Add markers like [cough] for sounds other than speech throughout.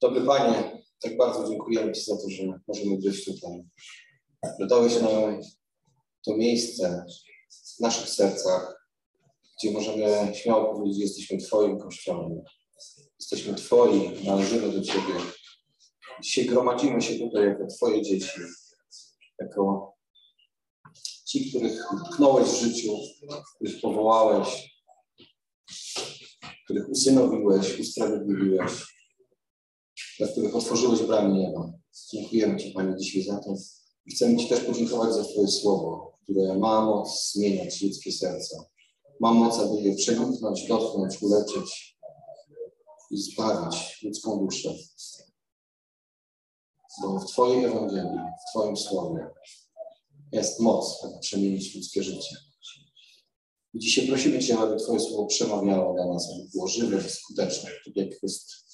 Dobry Panie, tak bardzo dziękujemy Ci za to, że możemy być tutaj. Że nam to miejsce w naszych sercach, gdzie możemy śmiało powiedzieć, że jesteśmy Twoim Kościołem. Jesteśmy Twoi, należymy do Ciebie. Dzisiaj gromadzimy się tutaj jako Twoje dzieci, jako ci, których tknąłeś w życiu, których powołałeś, których usynowiłeś, usprawiedliwiłeś, dla których otworzyłeś bramy nieba. Dziękujemy Ci, Panie, dzisiaj za to. I chcemy Ci też podziękować za Twoje słowo, które ma moc zmieniać ludzkie serca. Ma moc, aby je przeniknąć, dotknąć, uleczyć i zbawić ludzką duszę. Bo w Twojej Ewangelii, w Twoim Słowie jest moc, aby przemienić ludzkie życie. I dzisiaj prosimy Cię, aby Twoje słowo przemawiało dla nas, aby było żywe skuteczne, tak jak jest,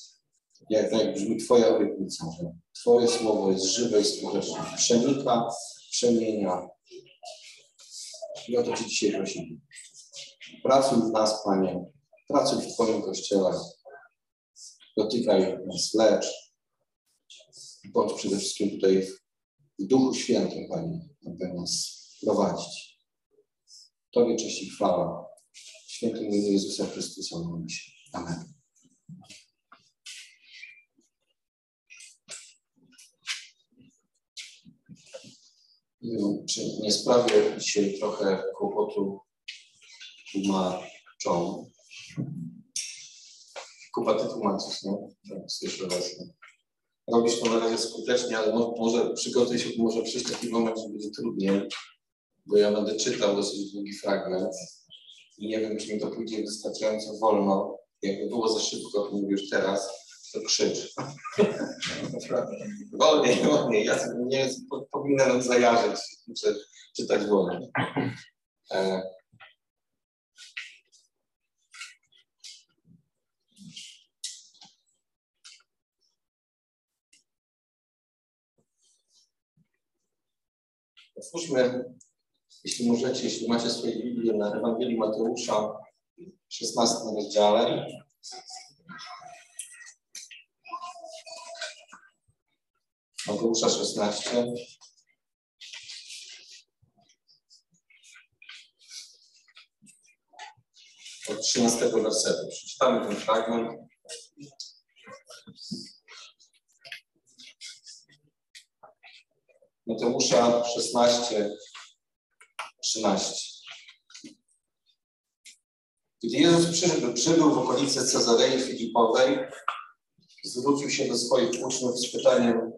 jak, jak brzmi Twoja obietnica, że Twoje słowo jest żywe i skuteczne. Przenika, przemienia. I o to Cię dzisiaj prosimy. Pracuj w nas, Panie, pracuj w Twoim Kościele. Dotykaj nas, lecz. Bądź przede wszystkim tutaj w Duchu Świętym, Panie, aby nas prowadzić. Tobie cześć i chwała. Świętym imieniu Jezusa Chrystusa. Amen. Czy nie sprawię dzisiaj trochę kłopotu tłumaczom? Kupa ty tłumaczysz, nie? Tak, słyszę was. Robisz to na razie skutecznie, ale może przygotuj się, może przyjść taki moment, że będzie trudniej bo ja będę czytał dosyć długi fragment i nie wiem, czy mi to pójdzie wystarczająco wolno. Jakby było za szybko, to mówisz teraz, to krzycz. [laughs] wolniej, wolniej. Ja nie powinienem zajarzyć, czy, czytać wolniej. E, Otwórzmy jeśli możecie, jeśli macie swoje Biblię na Ewangelii Mateusza w 16 rozdziale. Mateusza 16. Od 13 wersetu. Przeczytamy ten fragment. Mateusza 16, 13. Gdy Jezus przyszedł, przybył w okolice Cezarei Filipowej, zwrócił się do swoich uczniów z pytaniem,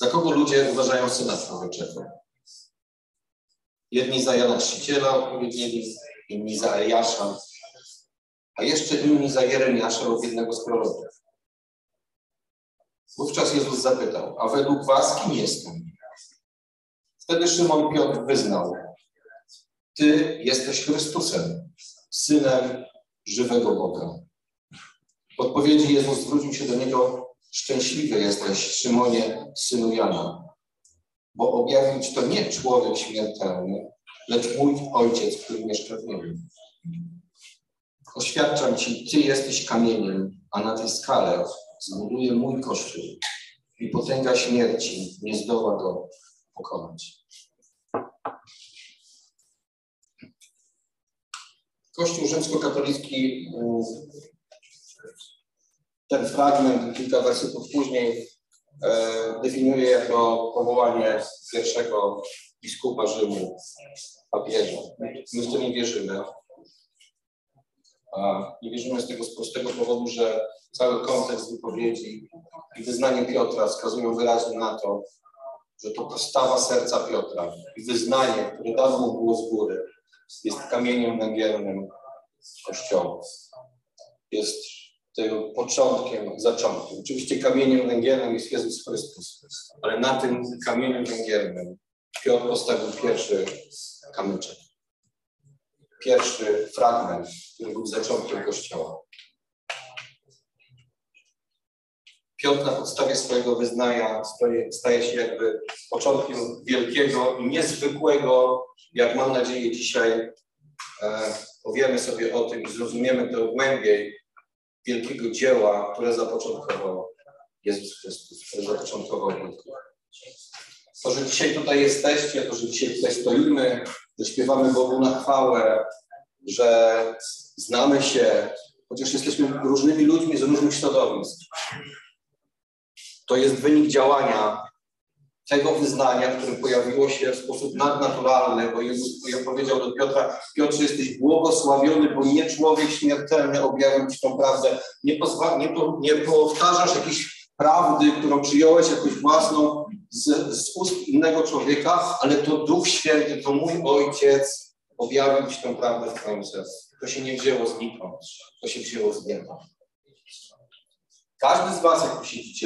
za kogo ludzie uważają Syna Człowieczego? Jedni za Jana Chrzciciela odpowiedzieli, inni za Eliasza, a jeszcze inni za Jeremiasza lub jednego z proroków. Wówczas Jezus zapytał, a według was kim jestem? Wtedy Szymon Piotr wyznał, Ty jesteś Chrystusem, Synem żywego Boga. W odpowiedzi Jezus zwrócił się do niego, szczęśliwy jesteś, Szymonie, synu Jana, bo objawił Ci to nie człowiek śmiertelny, lecz mój Ojciec, który mieszka w niebie. Oświadczam Ci, Ty jesteś kamieniem, a na tej skale zbuduję mój Kościół i potęga śmierci nie zdoła go pokonać. Kościół rzymskokatolicki mm, ten fragment kilka wersetów później e, definiuje jako powołanie pierwszego biskupa Rzymu, papieża. My w to nie wierzymy. Nie wierzymy z tego z prostego powodu, że cały kontekst wypowiedzi i wyznanie Piotra wskazują wyraźnie na to, że to postawa serca Piotra i wyznanie, które dano mu było z góry, jest kamieniem węgielnym Kościoła. Jest tym początkiem, zaczątkiem. Oczywiście kamieniem węgielnym jest Jezus Chrystus, ale na tym kamieniem węgielnym Piotr postawił pierwszy kamyczek. Pierwszy fragment, który był zaczątkiem Kościoła. Piotr na podstawie swojego wyznania staje się jakby początkiem wielkiego i niezwykłego, jak mam nadzieję dzisiaj e, powiemy sobie o tym i zrozumiemy to głębiej, wielkiego dzieła, które zapoczątkował Jezus Chrystus, które zapoczątkował Bóg. To, że dzisiaj tutaj jesteście, to, że dzisiaj tutaj stoimy, że śpiewamy Bogu na chwałę, że znamy się, chociaż jesteśmy różnymi ludźmi z różnych środowisk. To jest wynik działania tego wyznania, które pojawiło się w sposób nadnaturalny, bo Jezus powiedział do Piotra, Piotrze, jesteś błogosławiony, bo nie człowiek śmiertelny objawił Ci tą prawdę. Nie, pozwa, nie, nie powtarzasz jakiejś prawdy, którą przyjąłeś jakoś własną z, z ust innego człowieka, ale to Duch Święty, to mój Ojciec objawił Ci tę prawdę w Twoim sercu. To się nie wzięło znikąd, to się wzięło z nieba. Każdy z Was, jak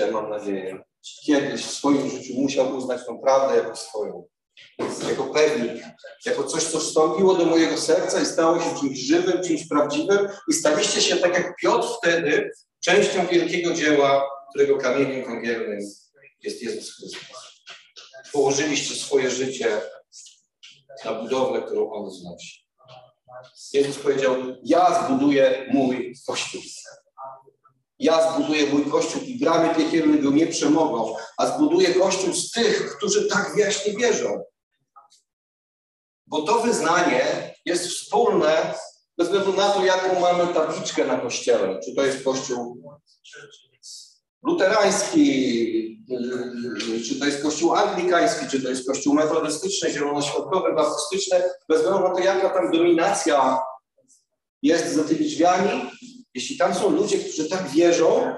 tu mam nadzieję, kiedyś w swoim życiu musiał uznać tą prawdę jako swoją. Jako pewnik, jako coś, co wstąpiło do mojego serca i stało się czymś żywym, czymś prawdziwym i staliście się, tak jak Piotr wtedy, częścią wielkiego dzieła, którego kamieniem węgielnym jest Jezus Chrystus. Położyliście swoje życie na budowlę, którą On znosi. Jezus powiedział, ja zbuduję mój Kościół. Ja zbuduję mój Kościół i bramy piekielne go nie przemogą, a zbuduję Kościół z tych, którzy tak jaśnie wierzą. Bo to wyznanie jest wspólne bez względu na to, jaką mamy tabliczkę na kościele. Czy to jest kościół luterański, czy to jest kościół anglikański, czy to jest kościół metodystyczny, zielonoświątkowy, baptystyczny, bez względu na to, jaka tam dominacja jest za tymi drzwiami, jeśli tam są ludzie, którzy tak wierzą,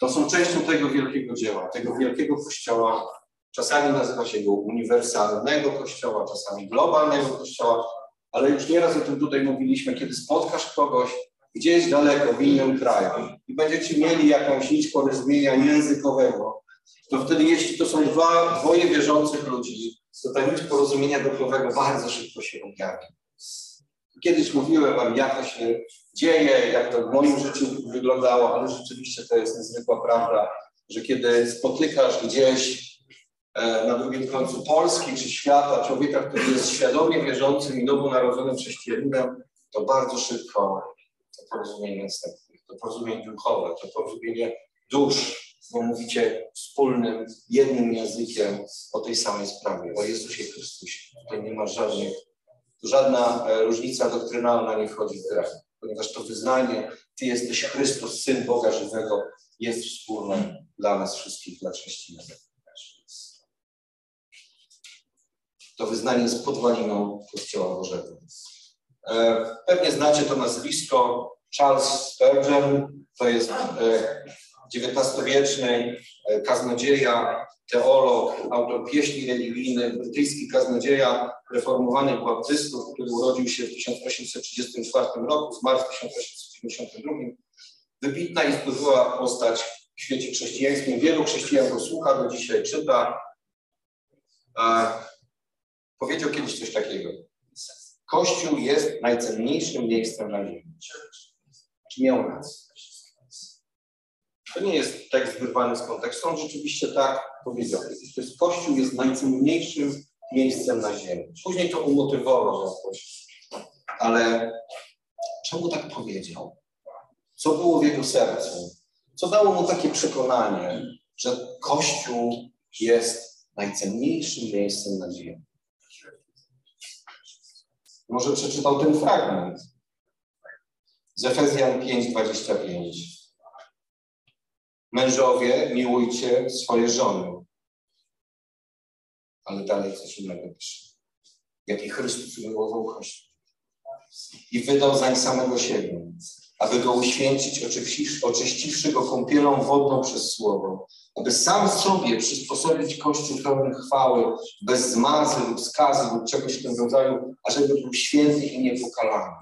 to są częścią tego wielkiego dzieła, tego wielkiego kościoła. Czasami nazywa się go uniwersalnego kościoła, czasami globalnego kościoła, ale już nieraz o tym tutaj mówiliśmy, kiedy spotkasz kogoś gdzieś daleko w innym kraju i będziecie mieli jakąś nić porozumienia językowego, to wtedy jeśli to są dwa, dwoje wierzących ludzi, to ta nić porozumienia duchowego bardzo szybko się objawi. Kiedyś mówiłem Wam, jak to się dzieje, jak to w moim życiu wyglądało, ale rzeczywiście to jest niezwykła prawda, że kiedy spotykasz gdzieś e, na drugim końcu Polski czy świata człowieka, który jest świadomie wierzącym i nowonarodzonym chrześcijaninem, to bardzo szybko to porozumienie następuje, to porozumienie duchowe, to porozumienie dusz, bo mówicie wspólnym, jednym językiem o tej samej sprawie, o Jezusie Chrystusie. Tutaj nie ma żadnych żadna e, różnica doktrynalna nie wchodzi w grę, ponieważ to wyznanie, Ty jesteś Chrystus, Syn Boga żywego, jest wspólne dla nas wszystkich, dla chrześcijan. To wyznanie jest podwaliną Kościoła Bożego. E, pewnie znacie to nazwisko Charles Spurgeon, to jest XIX-wieczny e, kaznodzieja, teolog, autor pieśni religijnych, brytyjski kaznodzieja reformowanych baptystów, który urodził się w 1834 roku, zmarł w 1892. Wybitna i wpływowa postać w świecie chrześcijańskim. Wielu chrześcijan go słucha, do dzisiaj czyta. A powiedział kiedyś coś takiego. Kościół jest najcenniejszym miejscem na ziemi. Czy miał rację? To nie jest tekst wyrwany z kontekstu, on rzeczywiście tak powiedział. Kościół jest najcenniejszym miejscem na ziemi. Później to umotywował jakoś. Ale czemu tak powiedział? Co było w jego sercu? Co dało mu takie przekonanie, że Kościół jest najcenniejszym miejscem na ziemi? Może przeczytał ten fragment z Efezjan 5:25. Mężowie, miłujcie swoje żony. Ale dalej coś innego pisze. Jaki Chrystus miłował Kościół. I wydał zań samego siebie, aby go uświęcić, oczyściwszy go kąpielą wodną przez Słowo, aby sam sobie przysposobić Kościół pełen chwały, bez zmazy lub skazy lub czegoś w tym rodzaju, ażeby był święty i niepokalany.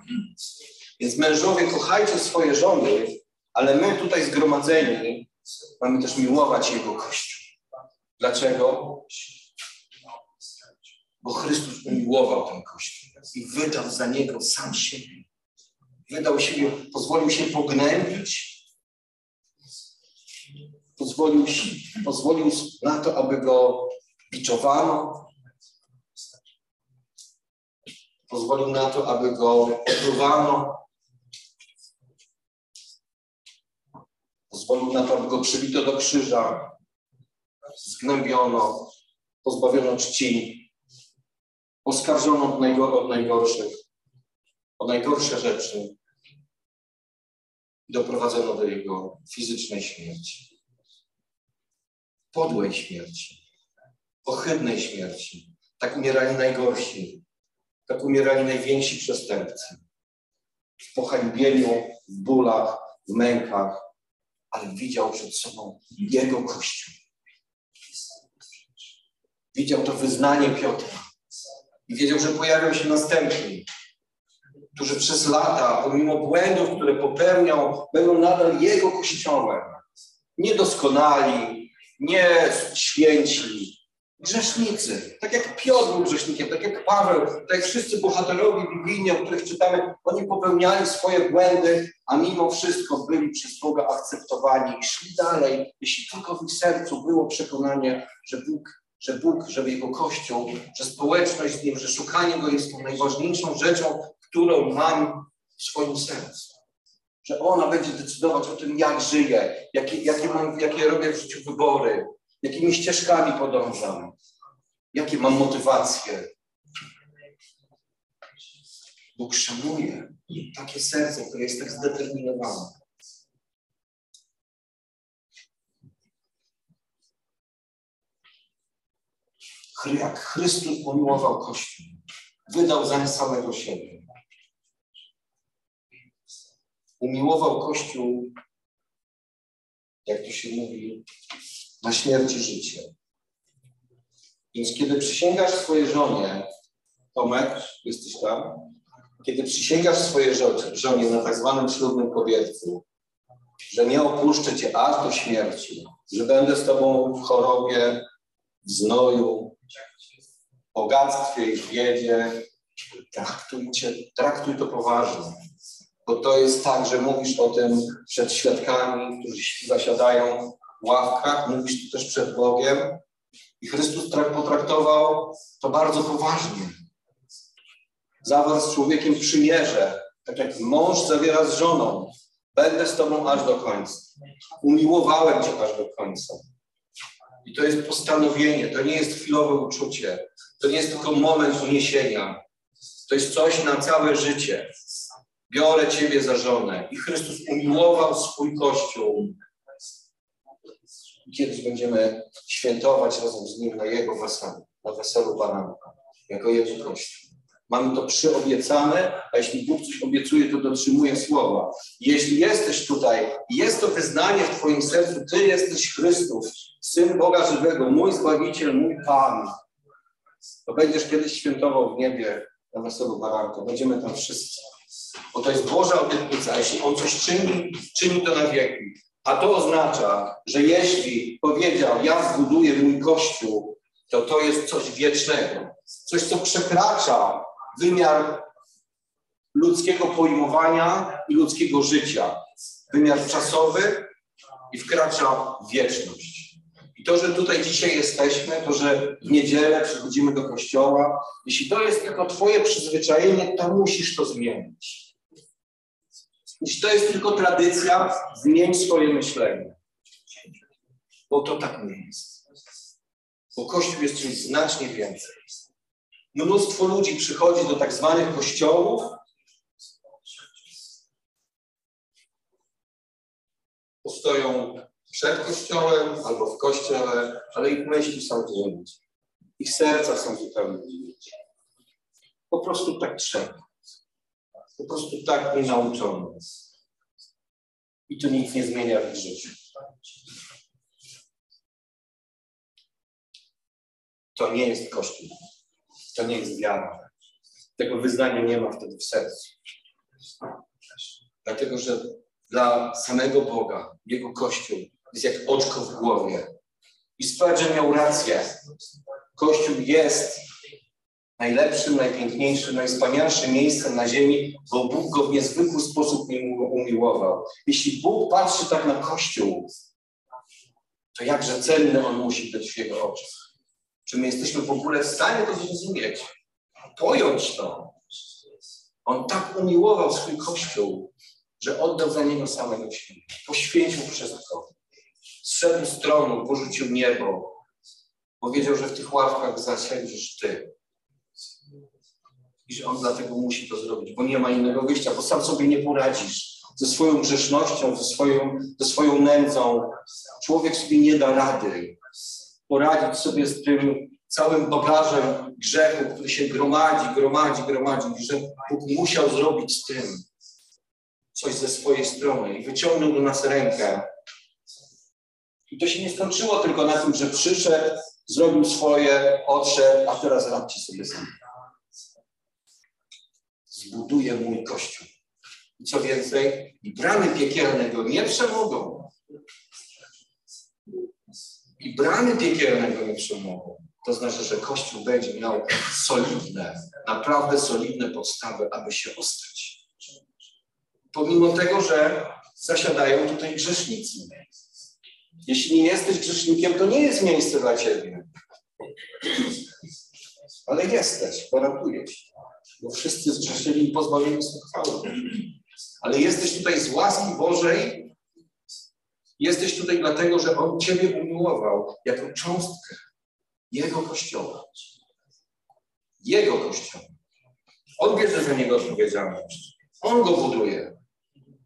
Więc mężowie, kochajcie swoje żony, ale my tutaj zgromadzeni mamy też miłować Jego Kościół. Dlaczego? Bo Chrystus umiłował ten Kościół i wydał za niego sam siebie. Wydał siebie, pozwolił się pognębić, pozwolił, pozwolił na to, aby go biczowano, pozwolił na to, aby go opluwano, Pozwolił na to, aby go przybito do krzyża, zgnębiono, pozbawiono czci, oskarżono od, najgor od najgorszych, o najgorsze rzeczy. Doprowadzono do jego fizycznej śmierci. Podłej śmierci. Ohydnej śmierci. Tak umierali najgorsi. Tak umierali najwięksi przestępcy. W pohańbieniu, w bólach, w mękach, ale widział przed sobą jego Kościół. Widział to wyznanie Piotra i wiedział, że pojawią się następni, którzy przez lata, pomimo błędów, które popełniał, będą nadal jego kościołem. Niedoskonali, nie święci, grzesznicy. Tak jak Piotr był grzesznikiem, tak jak Paweł, tak jak wszyscy bohaterowie biblijni, o których czytamy, oni popełniali swoje błędy, a mimo wszystko byli przez Boga akceptowani i szli dalej, jeśli tylko w ich sercu było przekonanie, że Bóg że Bóg, że Jego Kościół, że społeczność z Nim, że szukanie Go jest tą najważniejszą rzeczą, którą mam w swoim sercu. Że ona będzie decydować o tym, jak żyję, jakie, jakie, mam, jakie robię w życiu wybory, jakimi ścieżkami podążam, jakie mam motywacje. Bóg szanuje takie serce, które jest tak zdeterminowane. Jak Chrystus pomiłował Kościół, wydał zań samego siebie. Umiłował Kościół, jak to się mówi, na śmierć i życie. Więc kiedy przysięgasz swojej żonie, Tomek, jesteś tam? Kiedy przysięgasz swojej żonie na tak zwanym ślubnym kobietcu, że nie opuszczę cię aż do śmierci, że będę z tobą w chorobie, w znoju, bogactwie i biedzie, traktujcie, traktuj to poważnie. Bo to jest tak, że mówisz o tym przed świadkami, którzy zasiadają w ławkach, mówisz to też przed Bogiem. I Chrystus potraktował to bardzo poważnie. Zawarł z człowiekiem przymierze, tak jak mąż zawiera z żoną. Będę z tobą aż do końca. Umiłowałem cię aż do końca. I to jest postanowienie, to nie jest chwilowe uczucie. To nie jest tylko moment uniesienia. To jest coś na całe życie. Biorę Ciebie za żonę. I Chrystus umiłował swój Kościół. Kiedyś będziemy świętować razem z Nim na Jego weselu, na weselu Baranka, jako Jego Kościół. Mamy to przyobiecane, a jeśli Bóg coś obiecuje, to dotrzymuje słowa. Jeśli jesteś tutaj jest to wyznanie w Twoim sercu, Ty jesteś Chrystus, Syn Boga żywego, mój Zbawiciel, mój Pan, to będziesz kiedyś świętował w niebie na weselu baranka. Będziemy tam wszyscy. Bo to jest Boża obietnica. Jeśli On coś czyni, czyni to na wieki. A to oznacza, że jeśli powiedział, ja zbuduję mój Kościół, to to jest coś wiecznego. Coś, co przekracza wymiar ludzkiego pojmowania i ludzkiego życia. Wymiar czasowy i wkracza wieczność. I to, że tutaj dzisiaj jesteśmy, to, że w niedzielę przychodzimy do kościoła, jeśli to jest tylko Twoje przyzwyczajenie, to musisz to zmienić. Jeśli to jest tylko tradycja, zmień swoje myślenie. Bo to tak nie jest. Bo Kościół jest czymś znacznie więcej. Mnóstwo ludzi przychodzi do tak zwanych kościołów, postoją przed kościołem albo w kościele, ale ich myśli są indziej. Ich serca są zupełnie indziej. Po prostu tak trzeba. Po prostu tak nie nauczono. I to nic nie zmienia w ich życiu. To nie jest Kościół. To nie jest wiara. Tego wyznania nie ma wtedy w sercu. Dlatego, że dla samego Boga, Jego Kościół jest jak oczko w głowie. I Spurgeon miał rację. Kościół jest najlepszym, najpiękniejszym, najwspanialszym miejscem na ziemi, bo Bóg go w niezwykły sposób umiłował. Jeśli Bóg patrzy tak na Kościół, to jakże cenny on musi być w jego oczach. Czy my jesteśmy w ogóle w stanie to zrozumieć? Pojąć to. On tak umiłował swój Kościół, że oddał za niego samego siebie. Poświęcił wszystko. Zszedł z tronu, porzucił niebo. Powiedział, że w tych ławkach zasiędziesz ty. I że on dlatego musi to zrobić, bo nie ma innego wyjścia, bo sam sobie nie poradzisz. Ze swoją grzesznością, ze swoją, ze swoją nędzą. Człowiek sobie nie da rady poradzić sobie z tym całym bagażem grzechu, który się gromadzi, gromadzi, gromadzi, że Bóg musiał zrobić z tym coś ze swojej strony i wyciągnął do nas rękę. I to się nie skończyło tylko na tym, że przyszedł, zrobił swoje, odszedł, a teraz radźcie sobie sami. Zbuduję mój kościół. I co więcej, bramy piekielne go nie przemogą. I bramy piekielne go nie przemogą. To znaczy, że Kościół będzie miał solidne, naprawdę solidne podstawy, aby się ostać. Pomimo tego, że zasiadają tutaj grzesznicy. Jeśli nie jesteś grzesznikiem, to nie jest miejsce dla ciebie. Ale jesteś, gwarantuję ci. Bo wszyscy zgrzeszyli i pozbawieni są chwały. Ale jesteś tutaj z łaski Bożej. Jesteś tutaj dlatego, że On Ciebie umiłował jako cząstkę Jego Kościoła. Jego Kościoła. On bierze za Niego odpowiedzialność. On go buduje.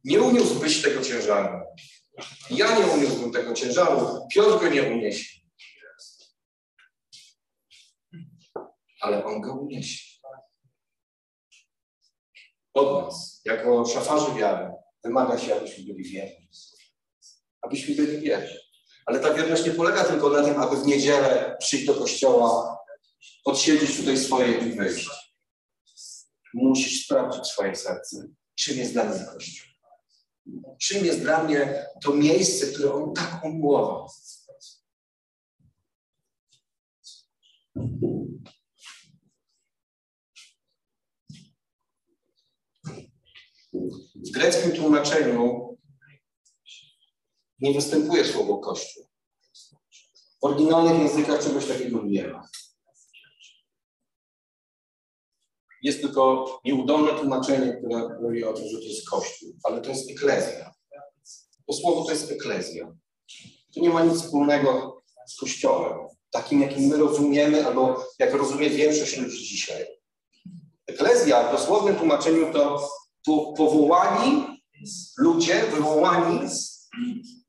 Nie uniósłbyś tego ciężaru. Ja nie uniósłbym tego ciężaru. Piotr go nie uniesie. Ale On go uniesie. Od nas, jako szafarzy wiary, wymaga się, abyśmy byli wierni. Abyśmy byli wierni. Ale ta wierność nie polega tylko na tym, aby w niedzielę przyjść do kościoła, odsiedzieć tutaj swoje i wyjść. Musisz sprawdzić swoje serce, czym jest dla mnie Kościół. Czym jest dla mnie to miejsce, które On tak umiłował. W greckim tłumaczeniu nie występuje słowo Kościół. W oryginalnych językach czegoś takiego nie ma. Jest tylko nieudolne tłumaczenie, które mówi o tym, że to jest Kościół, ale to jest eklezja. To słowo to jest eklezja. To nie ma nic wspólnego z Kościołem, takim jakim my rozumiemy, albo jak rozumie większość ludzi dzisiaj. Eklezja w dosłownym tłumaczeniu to powołani ludzie, wywołani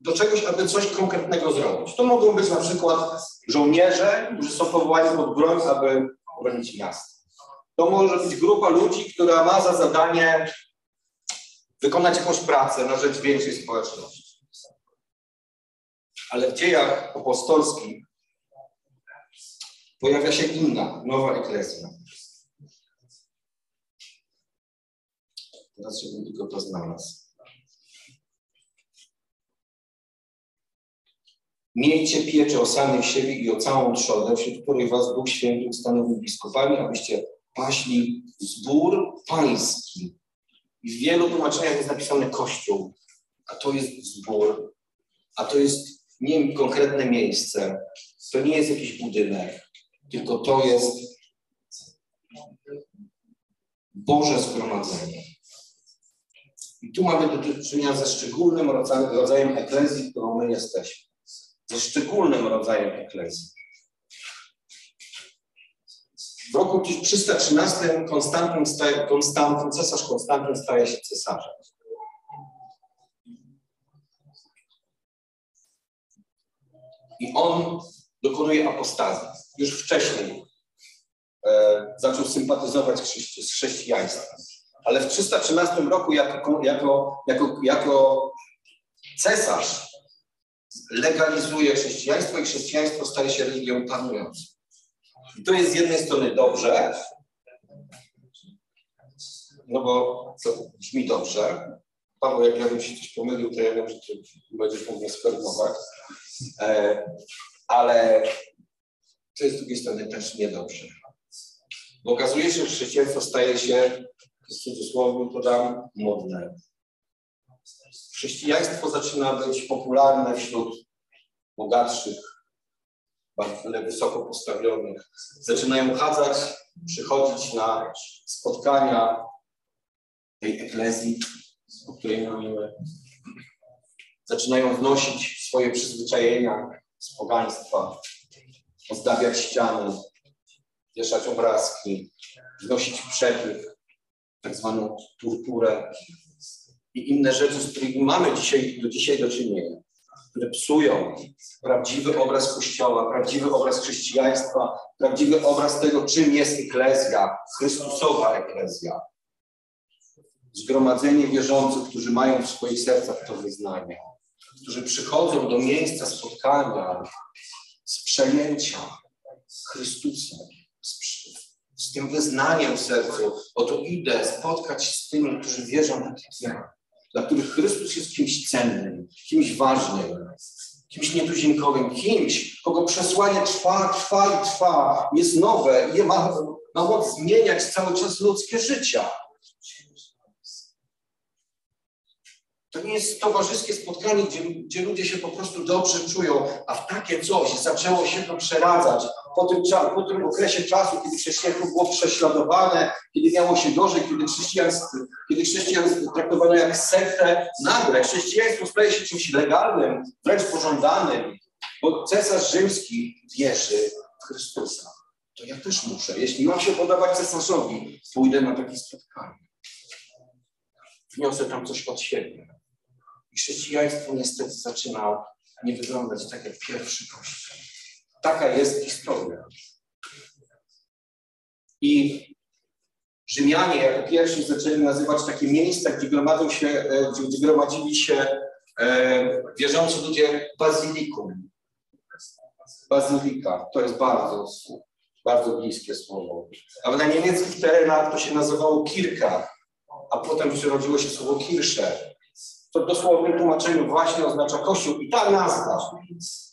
do czegoś, aby coś konkretnego zrobić. To mogą być na przykład żołnierze, którzy są powołani pod broń, aby bronić miasta. To może być grupa ludzi, która ma za zadanie wykonać jakąś pracę na rzecz większej społeczności. Ale w dziejach apostolskich pojawia się inna, nowa eklezja. Teraz żebym tylko to znalazł. Miejcie pieczę o samych siebie i o całą trzodę, wśród której was Duch Święty ustanowił biskupami, abyście paśli zbór pański. I w wielu tłumaczeniach jest napisane Kościół, a to jest zbór, a to jest nie konkretne miejsce, to nie jest jakiś budynek, tylko to jest Boże zgromadzenie. I tu mamy do czynienia ze szczególnym rodzajem eklezji, którą my jesteśmy. Ze szczególnym rodzajem eklezji. W roku 313 Konstantyn, staje, Konstantyn, cesarz Konstantyn staje się cesarzem. I on dokonuje apostazji. Już wcześniej e, zaczął sympatyzować z chrześcijaństwem. Ale w 313 roku jako, jako, jako, jako cesarz legalizuje chrześcijaństwo i chrześcijaństwo staje się religią panującą. I to jest z jednej strony dobrze, no bo to brzmi dobrze. Paweł, jak ja bym się coś pomylił, to ja wiem, że ty będziesz mógł mnie skorygować. E, ale to jest z drugiej strony też niedobrze. Bo okazuje się, że chrześcijaństwo staje się, w cudzysłowie to dam, modne. Chrześcijaństwo zaczyna być popularne wśród bogatszych, wysoko postawionych. Zaczynają chadzać, przychodzić na spotkania tej eklezji o której mówimy. Zaczynają wnosić swoje przyzwyczajenia z pogaństwa, ozdabiać ściany, wieszać obrazki, wnosić przepych, tak zwaną i inne rzeczy, z którymi mamy dzisiaj, do dzisiaj do czynienia, które psują prawdziwy obraz Kościoła, prawdziwy obraz chrześcijaństwa, prawdziwy obraz tego, czym jest eklezja, Chrystusowa eklezja. Zgromadzenie wierzących, którzy mają w swoich sercach to wyznanie, którzy przychodzą do miejsca spotkania z przejęcia Chrystusem, z, z tym wyznaniem w sercu. Oto idę spotkać się z tymi, którzy wierzą tak jak ja, dla których Chrystus jest kimś cennym, kimś ważnym, kimś nietuzinkowym, kimś, kogo przesłanie trwa, trwa i trwa, jest nowe i ma, ma moc zmieniać cały czas ludzkie życia. To nie jest towarzyskie spotkanie, gdzie, gdzie ludzie się po prostu dobrze czują, a w takie coś zaczęło się to przeradzać po tym, po tym okresie czasu, kiedy chrześcijaństwo było prześladowane, kiedy miało się gorzej, kiedy chrześcijaństwo, kiedy chrześcijaństwo traktowano jak sektę, nagle chrześcijaństwo staje się czymś legalnym, wręcz pożądanym, bo cesarz rzymski wierzy w Chrystusa. To ja też muszę. Jeśli mam się podawać cesarzowi, pójdę na takie spotkanie. Wniosę tam coś od siebie. I chrześcijaństwo niestety zaczyna nie wyglądać tak jak pierwszy kościół. Taka jest historia. I Rzymianie jako pierwsi zaczęli nazywać takie miejsca, gdzie, gromadzą się, e, gdzie, gromadzili się e, wierzący ludzie bazylikum. Bazylika, to jest bardzo, bardzo bliskie słowo. Ale na niemieckich terenach to się nazywało kirka, a potem przyrodziło się słowo kirsze. To w dosłownym tłumaczeniu właśnie oznacza kościół. I ta nazwa,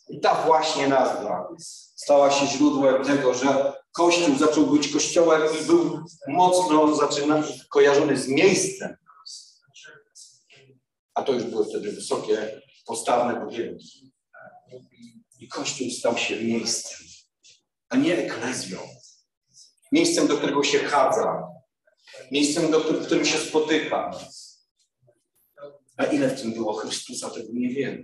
i ta właśnie nazwa stała się źródłem tego, że Kościół zaczął być kościołem i był mocno zaczynany, kojarzony z miejscem. A to już były wtedy wysokie, postawne budynki. I Kościół stał się miejscem, a nie eklezją. Miejscem, do którego się chadza. Miejscem, do w którym się spotyka. A ile w tym było Chrystusa, tego nie wiemy.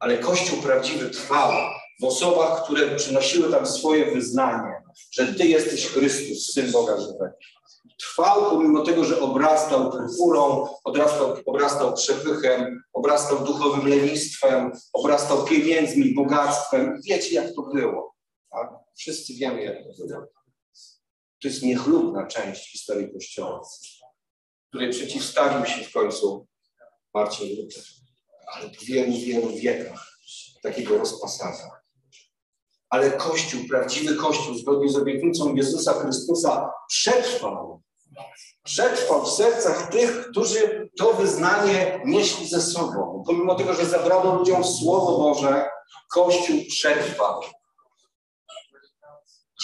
Ale Kościół prawdziwy trwał w osobach, które przynosiły tam swoje wyznanie, że Ty jesteś Chrystus, Syn Boga żywego. Trwał pomimo tego, że obrastał purpurą, obrastał, obrastał przepychem, obrastał duchowym lenistwem, obrastał pieniędzmi, bogactwem. Wiecie, jak to było. Tak? Wszyscy wiemy, jak to było. To jest niechlubna część historii Kościoła, której przeciwstawił się w końcu Marcin Luther. Ale w wielu, wielu wiekach takiego rozpasania. Ale Kościół, prawdziwy Kościół, zgodnie z obietnicą Jezusa Chrystusa, przetrwał. Przetrwał w sercach tych, którzy to wyznanie nieśli ze sobą. Pomimo tego, że zabrano ludziom Słowo Boże, Kościół przetrwał.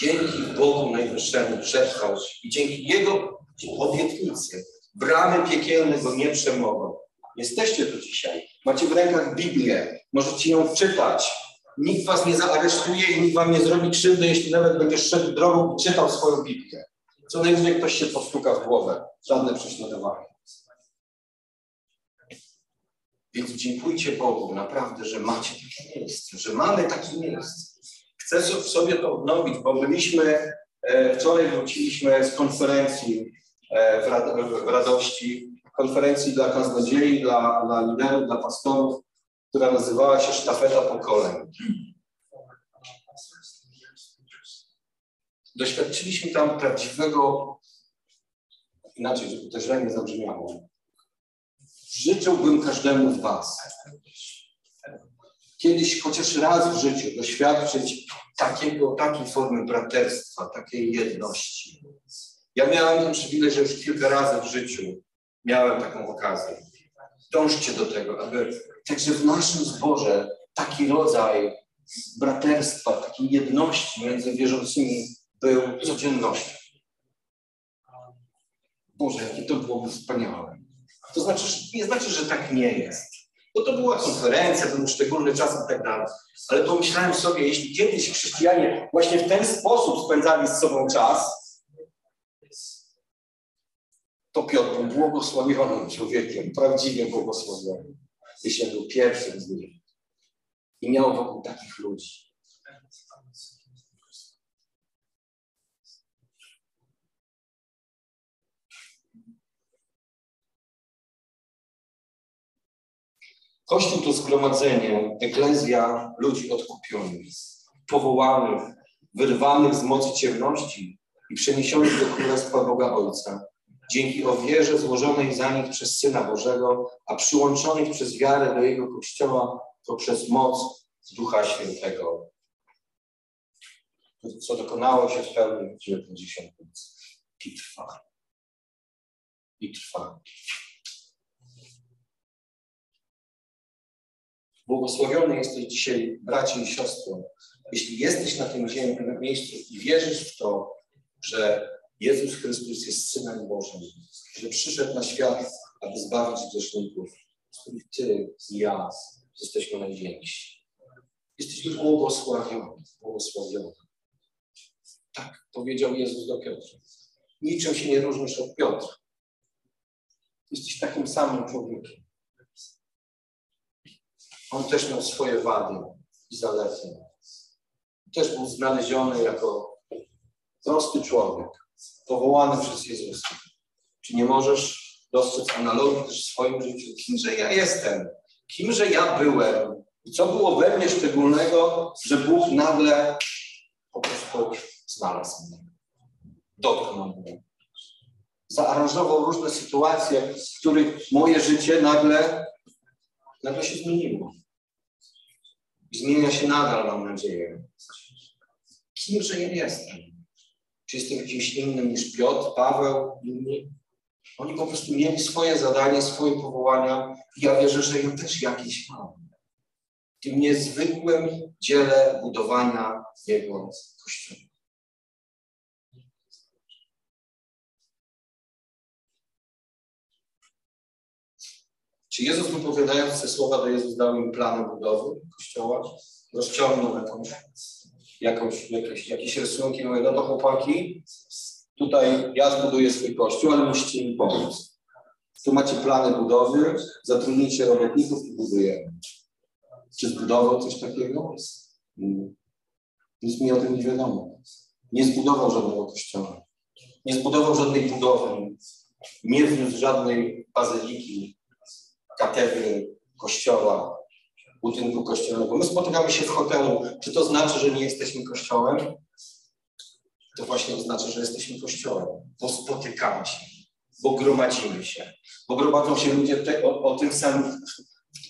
Dzięki Bogu Najwyższemu przetrwał i dzięki Jego obietnicy bramy piekielne go nie przemogą. Jesteście tu dzisiaj. Macie w rękach Biblię. Możecie ją czytać. Nikt was nie zaaresztuje i nikt wam nie zrobi krzywdy, jeśli nawet będziesz szedł drogą i czytał swoją Biblię. Co najwyżej ktoś się postuka w głowę. Żadne prześladowanie. Więc dziękujcie Bogu naprawdę, że macie takie miejsce, że mamy takie miejsce. Chcę w sobie to odnowić, bo byliśmy, e, wczoraj wróciliśmy z konferencji e, w radości konferencji dla kaznodziei, dla, dla liderów, dla pastorów, która nazywała się Sztafeta Pokoleń. Doświadczyliśmy tam prawdziwego, inaczej, żeby to źle nie zabrzmiało, życzyłbym każdemu z Was kiedyś chociaż raz w życiu doświadczyć takiego, takiej formy braterstwa, takiej jedności. Ja miałem ten przywilej, że już kilka razy w życiu miałem taką okazję. Dążcie do tego, aby także w naszym zborze taki rodzaj braterstwa, takiej jedności między wierzącymi był codziennością. Boże, jakie to byłoby wspaniałe. To znaczy, nie znaczy, że tak nie jest. Bo to była konferencja, był szczególny czas i tak dalej. Ale pomyślałem sobie, jeśli kiedyś chrześcijanie właśnie w ten sposób spędzali z sobą czas, to Piotr był błogosławionym człowiekiem, prawdziwie błogosławionym. Jeśli był pierwszym z nich. I miał wokół takich ludzi. Kościół to zgromadzenie, eklezja ludzi odkupionych, powołanych, wyrwanych z mocy ciemności i przeniesionych do Królestwa Boga Ojca, dzięki ofierze złożonej za nich przez Syna Bożego, a przyłączonych przez wiarę do Jego Kościoła poprzez moc Ducha Świętego, co dokonało się w pełni w 90 i trwa. I trwa. Błogosławiony jesteś dzisiaj, bracie i siostro, jeśli jesteś na tym ziemi, na miejscu i wierzysz w to, że Jezus Chrystus jest Synem Bożym, że przyszedł na świat, aby zbawić grzeszników, z których Ty i ja jesteśmy najwięksi. Jesteśmy błogosławiony, błogosławiony. Tak powiedział Jezus do Piotra. Niczym się nie różnisz od Piotra. Jesteś takim samym człowiekiem. On też miał swoje wady i zalety. Też był znaleziony jako prosty człowiek, powołany przez Jezusa. Czy nie możesz dostrzec analogii też w swoim życiu? Kimże ja jestem? Kimże ja byłem? I co było we mnie szczególnego, że Bóg nagle po prostu znalazł mnie, dotknął mnie. Zaaranżował różne sytuacje, w których moje życie nagle, nagle się zmieniło. I zmienia się nadal, mam nadzieję. Kimże ja jestem? Czy jestem kimś innym niż Piotr, Paweł, inni? Oni po prostu mieli swoje zadanie, swoje powołania i ja wierzę, że ja też jakieś mam. W tym niezwykłym dziele budowania Jego Kościoła. Czy Jezus wypowiadając te słowa do Jezus dał im plan budowy Kościoła? Rozciągnął jakąś, jakąś, jakieś, jakieś rysunki. Mówię, no to chłopaki, tutaj ja zbuduję swój Kościół, ale musicie mi pomóc. Tu macie plany budowy, zatrudnijcie robotników i budujemy. Czy zbudował coś takiego? Nic mi o tym nie wiadomo. Nie zbudował żadnego kościoła. Nie zbudował żadnej budowy. Nie wniósł żadnej bazyliki, katedry, kościoła, budynku kościelnego. My spotykamy się w hotelu. Czy to znaczy, że nie jesteśmy kościołem? To właśnie oznacza, że jesteśmy kościołem, bo spotykamy się, bo gromadzimy się, bo gromadzą się ludzie te, o, o tym samym,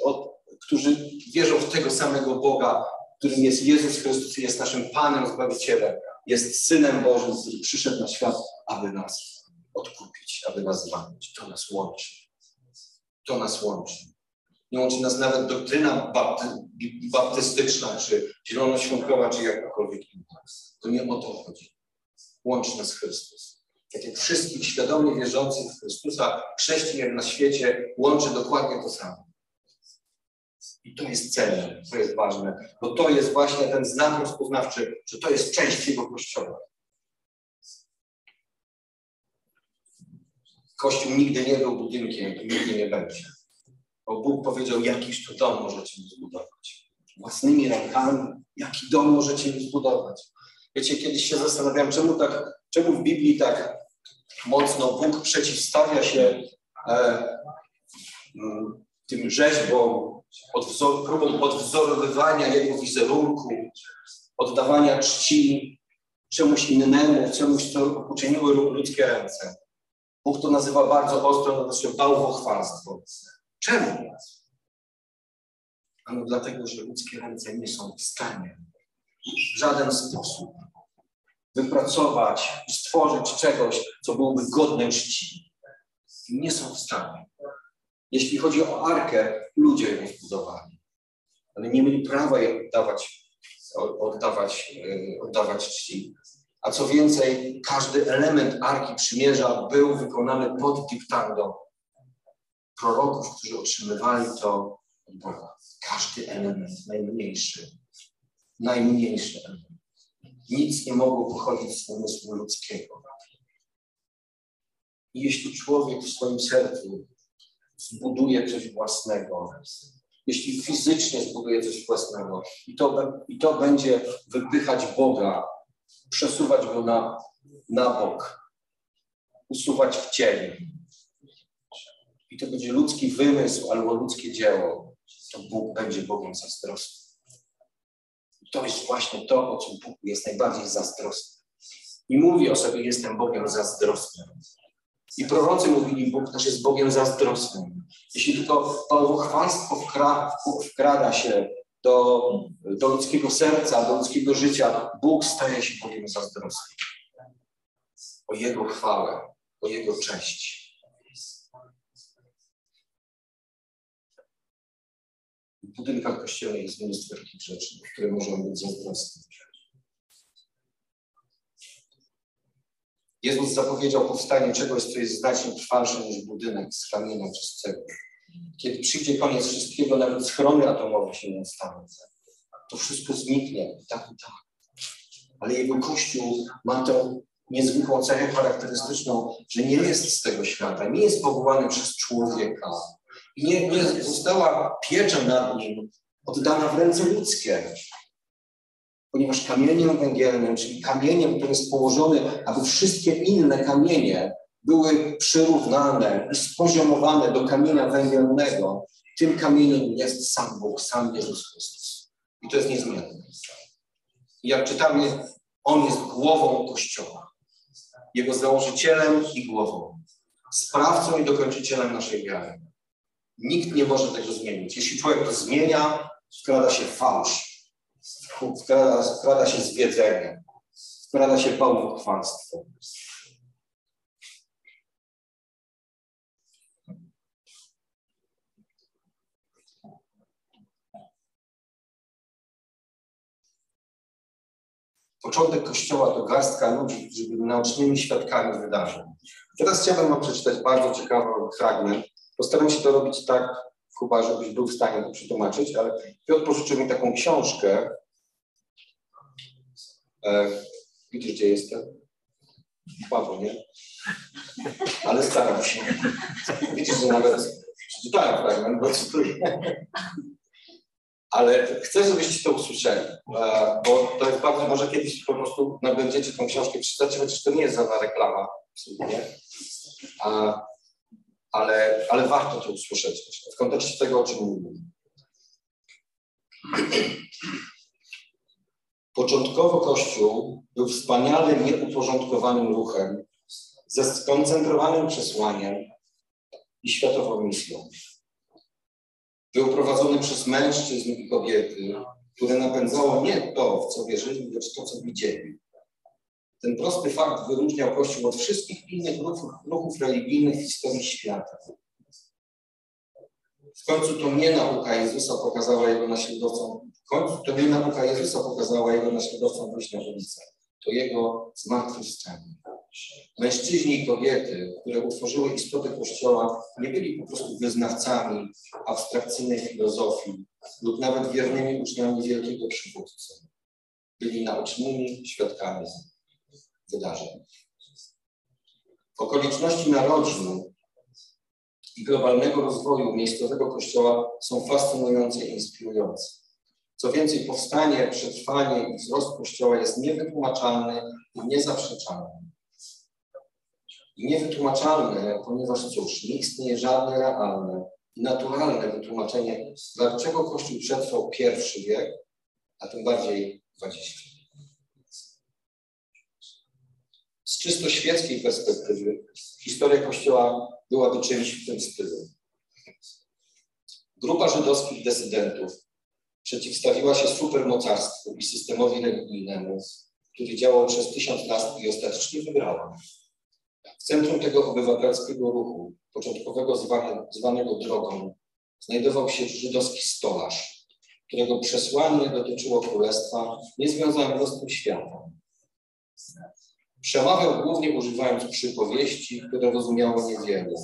o, którzy wierzą w tego samego Boga, którym jest Jezus Chrystus jest naszym Panem, Zbawicielem, jest Synem Bożym, który przyszedł na świat, aby nas odkupić, aby nas zbawić. To nas łączy. To nas łączy. Nie łączy nas nawet doktryna bapty, baptystyczna, czy zielonoświątkowa, czy jakakolwiek inna. To nie o to chodzi. Łączy nas Chrystus. Tak jak wszystkich świadomie wierzących w Chrystusa, chrześcijan na świecie łączy dokładnie to samo. I to jest cenne, to jest ważne, bo to jest właśnie ten znak rozpoznawczy, że to jest część Jego Kościoła. Kościół nigdy nie był budynkiem i nigdy nie będzie. Bo Bóg powiedział, jakiś tu dom możecie mi zbudować. Własnymi rękami, jaki dom możecie mi zbudować. Wiecie, kiedyś się zastanawiałem, czemu, tak, czemu w Biblii tak mocno Bóg przeciwstawia się e, m, tym rzeźbom, odwzor, próbom odwzorowywania Jego wizerunku, oddawania czci czemuś innemu, czemuś, co uczyniły ludzkie ręce. Bóg to nazywa bardzo ostro, to znaczy bałwochwalstwo. Czemu? Ano dlatego, że ludzkie ręce nie są w stanie w żaden sposób wypracować, stworzyć czegoś, co byłoby godne czci. Nie są w stanie. Jeśli chodzi o arkę, ludzie ją zbudowali, ale nie mieli prawa jej oddawać, oddawać, oddawać czci. A co więcej, każdy element Arki Przymierza był wykonany pod dyktando proroków, którzy otrzymywali to od Boga. Każdy element, najmniejszy, najmniejszy element. Nic nie mogło pochodzić z umysłu ludzkiego. I jeśli człowiek w swoim sercu zbuduje coś własnego, jeśli fizycznie zbuduje coś własnego i to, i to będzie wypychać Boga, przesuwać go na, na bok, usuwać w cień, i to będzie ludzki wymysł albo ludzkie dzieło, to Bóg będzie Bogiem zazdrosny. To jest właśnie to, o czym Bóg jest najbardziej zazdrosny. I mówi o sobie, jestem Bogiem zazdrosnym. I prorocy mówili, Bóg też jest Bogiem zazdrosnym. Jeśli tylko bałwochwalstwo wkra wkrada się do, do ludzkiego serca, do ludzkiego życia, Bóg staje się Bogiem zazdrosnym. O Jego chwałę, o Jego cześć. Budynkach kościelnych jest mnóstwo takich rzeczy, które możemy być. Jezus zapowiedział powstanie czegoś, co jest znacznie trwalsze niż budynek z kamienia czy z cegły. Kiedy przyjdzie koniec wszystkiego, nawet schrony atomowe się nie ostaną. To wszystko zniknie, tak i tak. Ale jego Kościół ma tę niezwykłą cechę charakterystyczną, że nie jest z tego świata, nie jest powołany przez człowieka, i nie, nie została piecza nad nim oddana w ręce ludzkie. Ponieważ kamieniem węgielnym, czyli kamieniem, który jest położony, aby wszystkie inne kamienie były przyrównane i spoziomowane do kamienia węgielnego, tym kamieniem jest sam Bóg, sam Jezus Chrystus. I to jest niezmienne. I jak czytamy, On jest głową Kościoła. Jego założycielem i głową. Sprawcą i dokończycielem naszej wiary. Nikt nie może tego zmienić. Jeśli człowiek to zmienia, wkrada się fałsz, wkrada, wkrada się zwiedzenie, wkrada się bałwochwalstwo. Początek Kościoła to garstka ludzi, którzy byli naocznymi świadkami wydarzeń. Teraz chciałbym wam przeczytać bardzo ciekawy fragment Postaram się to robić tak, chyba żebyś był w stanie to przetłumaczyć, ale Piotr pożyczył mi taką książkę. E, gdzie jestem? Słabo, nie? Ale staram się. Widzisz, że nawet przeczytałem fragment, bo cytuję. Ale chcę, żebyście to usłyszeli, e, bo to jest bardzo, może kiedyś po prostu będziecie tą książkę czytać, chociaż to nie jest żadna reklama, absolutnie. A ale, ale warto to usłyszeć w kontekście tego, o czym mówimy. Początkowo Kościół był wspaniale nieuporządkowanym ruchem ze skoncentrowanym przesłaniem i światową misją. Był prowadzony przez mężczyzn i kobiety, które napędzało nie to, w co wierzyli, lecz to, co widzieli. Ten prosty fakt wyróżniał Kościół od wszystkich innych ruchów, ruchów religijnych w historii świata. W końcu to nie nauka Jezusa pokazała jego naśladowcom, w końcu to nie nauka Jezusa pokazała jego naśladowcom ulicę. To jego zmartwychwstanie. Mężczyźni i kobiety, które utworzyły istotę Kościoła, nie byli po prostu wyznawcami abstrakcyjnej filozofii lub nawet wiernymi uczniami wielkiego przywódcy. Byli naocznymi świadkami wydarzeń. Okoliczności narodzin i globalnego rozwoju miejscowego kościoła są fascynujące i inspirujące. Co więcej, powstanie, przetrwanie i wzrost kościoła jest niewytłumaczalny i niezaprzeczalny. I niewytłumaczalny, ponieważ cóż, nie istnieje żadne realne i naturalne wytłumaczenie, dlaczego Kościół przetrwał pierwszy wiek, a tym bardziej dwadzieścia. Z czysto świeckiej perspektywy historia Kościoła byłaby czymś w tym stylu. Grupa żydowskich dysydentów przeciwstawiła się supermocarstwu i systemowi religijnemu, który działał przez tysiąc lat i ostatecznie wygrała. W centrum tego obywatelskiego ruchu, początkowego zwanego drogą, znajdował się żydowski stolarz, którego przesłanie dotyczyło królestwa niezwiązanego z tym światem. Przemawiał głównie używając przypowieści, które rozumiało niewiele.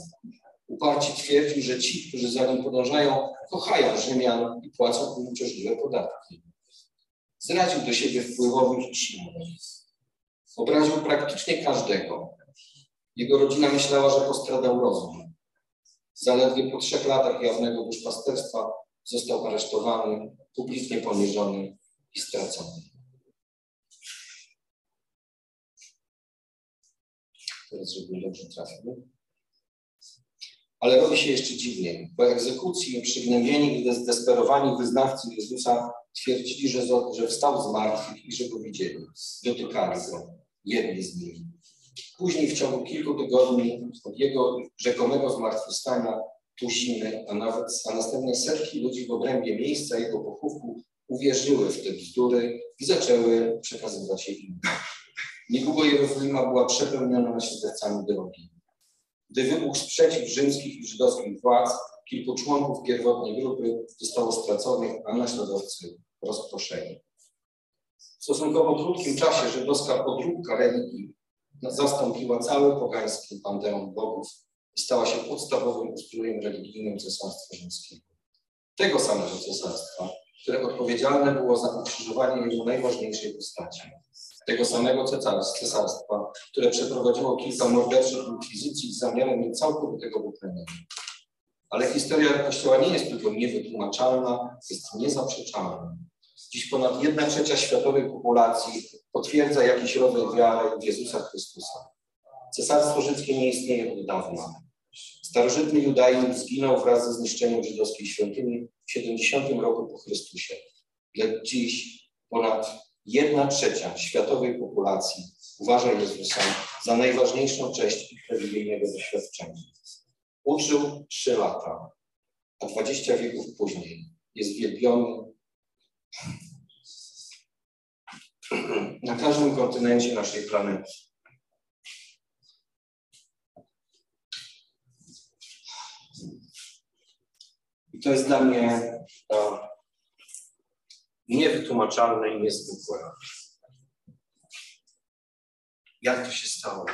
Uparcie twierdził, że ci, którzy za nim podążają, kochają Rzymian i płacą im uciążliwe podatki. Zraził do siebie wpływowych i silnych. Obraził praktycznie każdego. Jego rodzina myślała, że postradał rozum. Zaledwie po trzech latach jawnego duszpasterstwa został aresztowany, publicznie poniżony i stracony. Teraz, żebym dobrze trafił. Ale robi się jeszcze dziwniej. Po egzekucji przygnębieni i zdesperowani wyznawcy Jezusa twierdzili, że, że wstał z martwych i że go widzieli. Dotykali go, jedni z nich. Później w ciągu kilku tygodni od jego rzekomego zmartwychwstania tuziny, a nawet a następnie setki ludzi w obrębie miejsca jego pochówku uwierzyły w te bzdury i zaczęły przekazywać je innym. Niedługo Jerozolima była przepełniona śledcami drogi. Gdy wybuchł sprzeciw rzymskich i żydowskich władz, kilku członków pierwotnej grupy zostało straconych, a naśladowcy rozproszeni. W stosunkowo krótkim czasie żydowska podróbka religii zastąpiła cały pogański panteon bogów i stała się podstawowym ustrojem religijnym Cesarstwa Rzymskiego. Tego samego cesarstwa, które odpowiedzialne było za ukrzyżowanie jego najważniejszej postaci. Tego samego cesarstwa, które przeprowadziło kilka morderczych inkwizycji z zamiarem całkowitego wyplenienia. Ale historia Kościoła nie jest tylko niewytłumaczalna, jest niezaprzeczalna. Dziś ponad jedna trzecia światowej populacji potwierdza jakiś rodzaj wiary w Jezusa Chrystusa. Cesarstwo Rzymskie nie istnieje od dawna. Starożytny judaizm zginął wraz ze zniszczeniem żydowskiej świątyni w 70 roku po Chrystusie. Lecz dziś ponad jedna trzecia światowej populacji uważa Jezusa za najważniejszą część ich religijnego doświadczenia. Uczył trzy lata, a dwadzieścia wieków później jest wielbiony na każdym kontynencie naszej planety. I to jest dla mnie niewytłumaczalne i niezwykłe. Jak to się stało?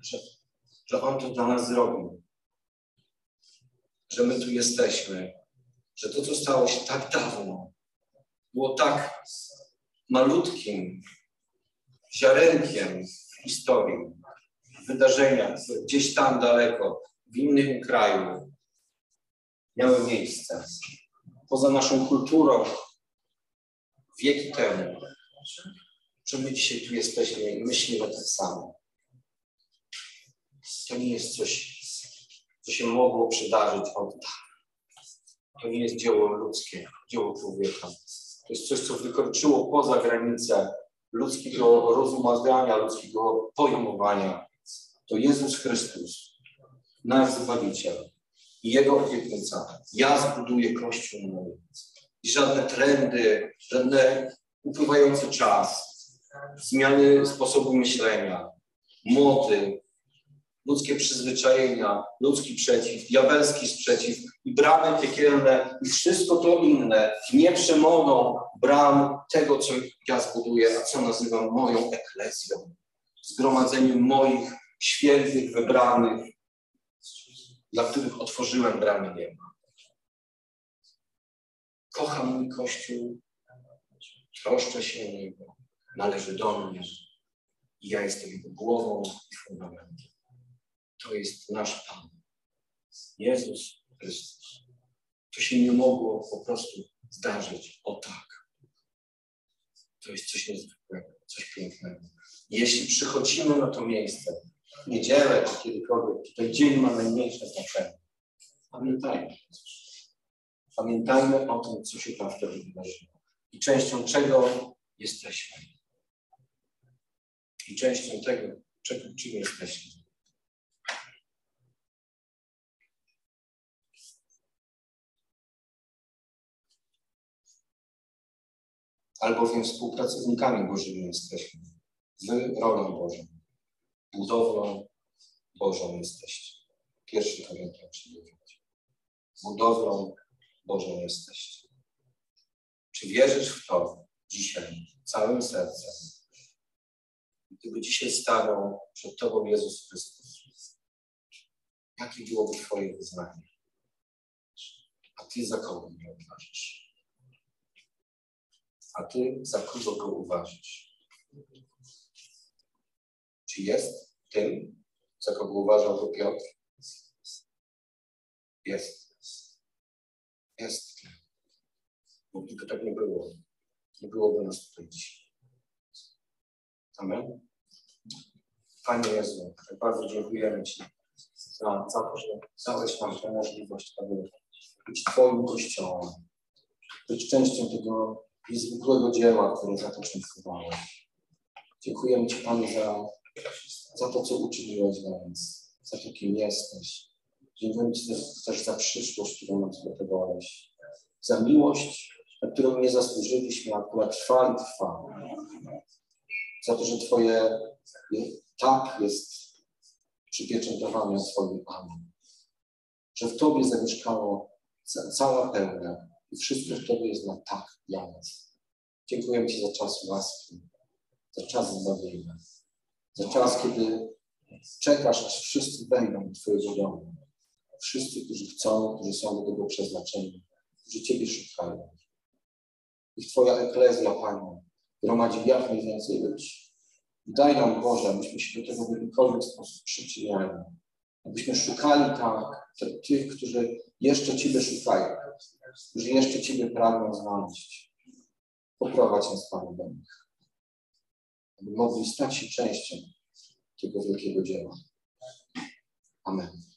Że, że On to dla nas zrobił. Że my tu jesteśmy. Że to, co stało się tak dawno, było tak malutkim ziarenkiem historii, wydarzenia, gdzieś tam daleko, w innym kraju, miały miejsce. Poza naszą kulturą, wieki temu, że my dzisiaj tu jesteśmy i myślimy tak samo. To nie jest coś, co się mogło przydarzyć od To nie jest dzieło ludzkie, dzieło człowieka. To jest coś, co wykroczyło poza granice ludzkiego rozumowania, ludzkiego pojmowania. To Jezus Chrystus, nasz Zbawiciel i Jego obietnica. Ja zbuduję Kościół mój. I żadne trendy, żadne upływający czas, zmiany sposobu myślenia, mody, ludzkie przyzwyczajenia, ludzki przeciw, diabelski sprzeciw i bramy piekielne i wszystko to inne nie przemogą bram tego, co ja zbuduję, a co nazywam moją eklezją, zgromadzeniem moich świętych, wybranych, dla których otworzyłem bramy nieba. Kocham mój Kościół, troszczę się o niego, należy do mnie i ja jestem jego głową i fundamentem. To jest nasz Pan, Jezus Chrystus. To się nie mogło po prostu zdarzyć o tak. To jest coś niezwykłego, coś pięknego. Jeśli przychodzimy na to miejsce, niedzielę czy kiedykolwiek, ten dzień ma najmniejsze znaczenie. Pamiętajmy. Pamiętajmy o tym, co się tam wtedy wydarzyło. I częścią czego jesteśmy. I częścią tego, czego, czym jesteśmy. albowiem współpracownikami Bożymi jesteśmy, z rolą Bożą, budowlą Bożą jesteście. Pierwszy Koryntian 9. Budowlą Bożą jesteście. Czy wierzysz w to dzisiaj całym sercem? Gdyby dzisiaj stanął przed Tobą Jezus Chrystus, jakie byłoby Twoje wyznanie? A Ty za kogo mnie uważasz? A Ty za kogo go uważasz? Czy jest tym, za kogo uważał go Piotr? Jest. Jest. Bo gdyby tak nie było, nie byłoby nas tutaj dzisiaj. Amen. Panie Jezu, tak bardzo dziękujemy Ci za, za to, że dałeś nam tę możliwość, aby być Twoim Kościołem, być częścią tego niezwykłego dzieła, które zapoczątkowałeś. Dziękujemy Ci, Panie, za, za to, co uczyniłeś dla nas, za to, kim jesteś. Dziękujemy Ci też, za przyszłość, którą nam zgotowałeś, za miłość, na którą nie zasłużyliśmy, a która trwa i trwa. Za to, że Twoje tak jest przypieczętowane Twoim Amen. Że w Tobie zamieszkało cała pełnia i wszystko w Tobie jest na tak dla nas. Dziękuję Ci za czas łaski, za czas zbawienia, za czas, kiedy czekasz, aż wszyscy wejdą do Twojego domu. Wszyscy, którzy chcą, którzy są do tego przeznaczeni, którzy Ciebie szukają. I Twoja eklezja, Panie, gromadzi jak najwięcej ludzi. Daj nam Boże, abyśmy się do tego w jakikolwiek sposób przyczyniali. Abyśmy szukali tak tych, którzy jeszcze Ciebie szukają, którzy jeszcze Ciebie pragną znaleźć. Poprowadź nas, Panie, do nich. Aby mogli stać się częścią tego wielkiego dzieła. Amen.